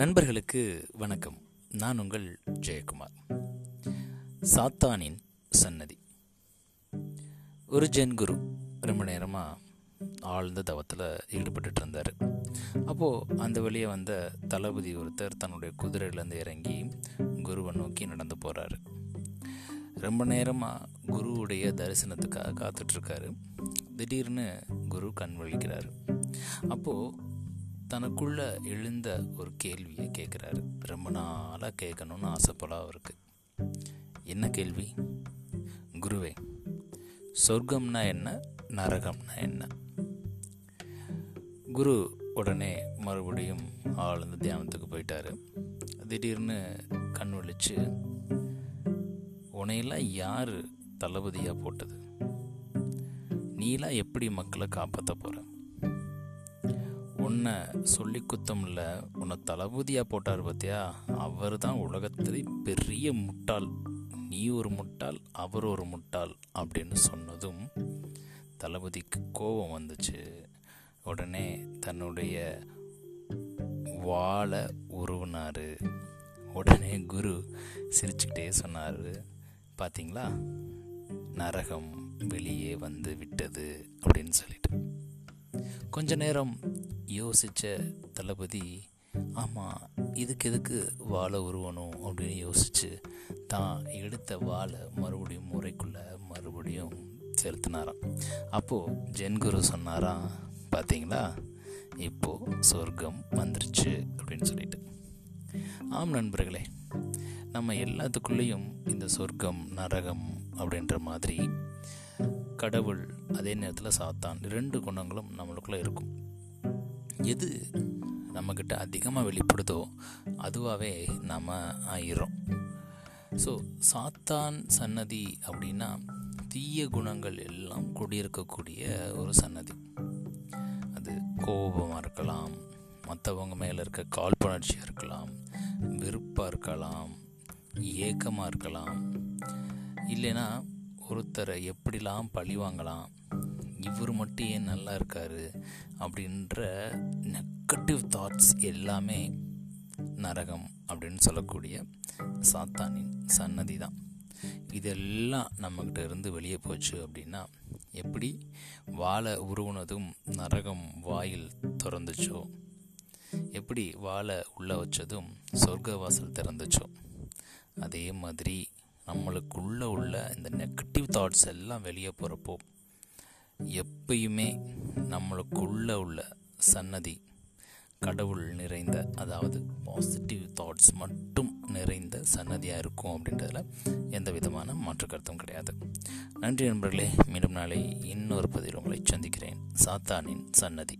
நண்பர்களுக்கு வணக்கம். நான் உங்கள் ஜெயக்குமார். சாத்தானின் சன்னதி. ஒரு ஜென் குரு ரொம்ப நேரமாக ஆழ்ந்த தவத்தில் ஈடுபட்டு இருந்தார் அப்போது அந்த வழியே வந்த தளபதி ஒருத்தர் தன்னுடைய குதிரையிலேருந்து இறங்கி குருவை நோக்கி நடந்து போகிறாரு ரொம்ப நேரமாக குருவுடைய தரிசனத்துக்காக காத்துட்ருக்காரு திடீர்னு குரு கண் வலிக்கிறார் அப்போது தனக்குள்ள எழுந்த ஒரு கேள்வியை கேட்குறாரு ரொம்ப நாளாக கேட்கணும்னு ஆசைப்படாக அவருக்கு. என்ன கேள்வி? குருவே சொர்க்கம்னா என்ன? நரகம்னா என்ன? குரு உடனே மறுபடியும் ஆழ்ந்த தியானத்துக்கு போயிட்டாரு. திடீர்னு கண் வலிச்சு உனையெல்லாம் யார் தளபதியாக போட்டது? நீலாம் எப்படி மக்களை காப்பாற்ற போகிற என்ன சொல்லி குத்தம் இல்லை உன்னை தளபதியாக போட்டார் பார்த்தியா அவர் தான் உலகத்திலே பெரிய முட்டாள். நீ ஒரு முட்டாள் அவர் ஒரு முட்டாள் அப்படின்னு சொன்னதும் தளபதிக்கு கோபம் வந்துச்சு. உடனே தன்னுடைய வாழை உருவினார். உடனே குரு சிரிச்சுக்கிட்டே சொன்னார். பார்த்தீங்களா நரகம் வெளியே வந்து விட்டது அப்படின்னு சொல்லிட்டு. கொஞ்ச நேரம் யோசித்த தளபதி ஆமாம் இதுக்கு எதுக்கு வாழை உருவணும்? அப்படின்னு யோசித்து தான் எடுத்த வாழை மறுபடியும் முறைக்குள்ளே மறுபடியும் செலுத்தினாராம். அப்போது ஜென்குரு சொன்னாராம் பார்த்தீங்களா இப்போது சொர்க்கம் வந்துருச்சு அப்படின்னு சொல்லிட்டு. ஆம் நண்பர்களே நம்ம எல்லாத்துக்குள்ளேயும் இந்த சொர்க்கம் நரகம் அப்படின்ற மாதிரி கடவுள் அதே நேரத்தில் சாத்தான். ரெண்டு குணங்களும் நம்மளுக்குள்ளே இருக்கும். எது நம்மக்கிட்ட அதிகமாக வெளிப்படுதோ அதுவாகவே நாம் ஆயிரும் ஸோ சாத்தான் சன்னதி அப்படின்னா தீய குணங்கள் எல்லாம் குடியிருக்கக்கூடிய ஒரு சன்னதி. அது கோபமாக இருக்கலாம் மற்றவங்க மேலே இருக்க காழ்ப்புணர்ச்சியாக இருக்கலாம் வெறுப்பாக இருக்கலாம் ஏக்கமாக இருக்கலாம். இல்லைன்னா ஒருத்தரை எப்படிலாம் பழி வாங்கலாம் இவர் மட்டும் ஏன் நல்லா இருக்கார் அப்படின்ற நெகட்டிவ் தாட்ஸ் எல்லாமே நரகம் அப்படின்னு சொல்லக்கூடிய சாத்தானின் சன்னதி தான் இதெல்லாம் நம்மக்கிட்ட இருந்து வெளியே போச்சு அப்படின்னா எப்படி வாழை உருவனதும் நரகம் வாயில் திறந்துச்சோ? எப்படி வாழை உள்ள வச்சதும் சொர்க்க வாசல் திறந்துச்சோ? அதே மாதிரி நம்மளுக்குள்ளே உள்ள இந்த நெகட்டிவ் தாட்ஸ் எல்லாம் வெளியே போகிறப்போ எப்பயுமே நம்மளுக்குள்ளே உள்ள சன்னதி கடவுள் நிறைந்த அதாவது பாசிட்டிவ் தாட்ஸ் மட்டும் நிறைந்த சன்னதியாக இருக்கும் அப்படின்றதுல எந்த விதமான மாற்று கருத்தும் கிடையாது. நன்றி நண்பர்களே மீண்டும் நாளை இன்னொரு பதில் உங்களை சந்திக்கிறேன். சாத்தானின் சன்னதி.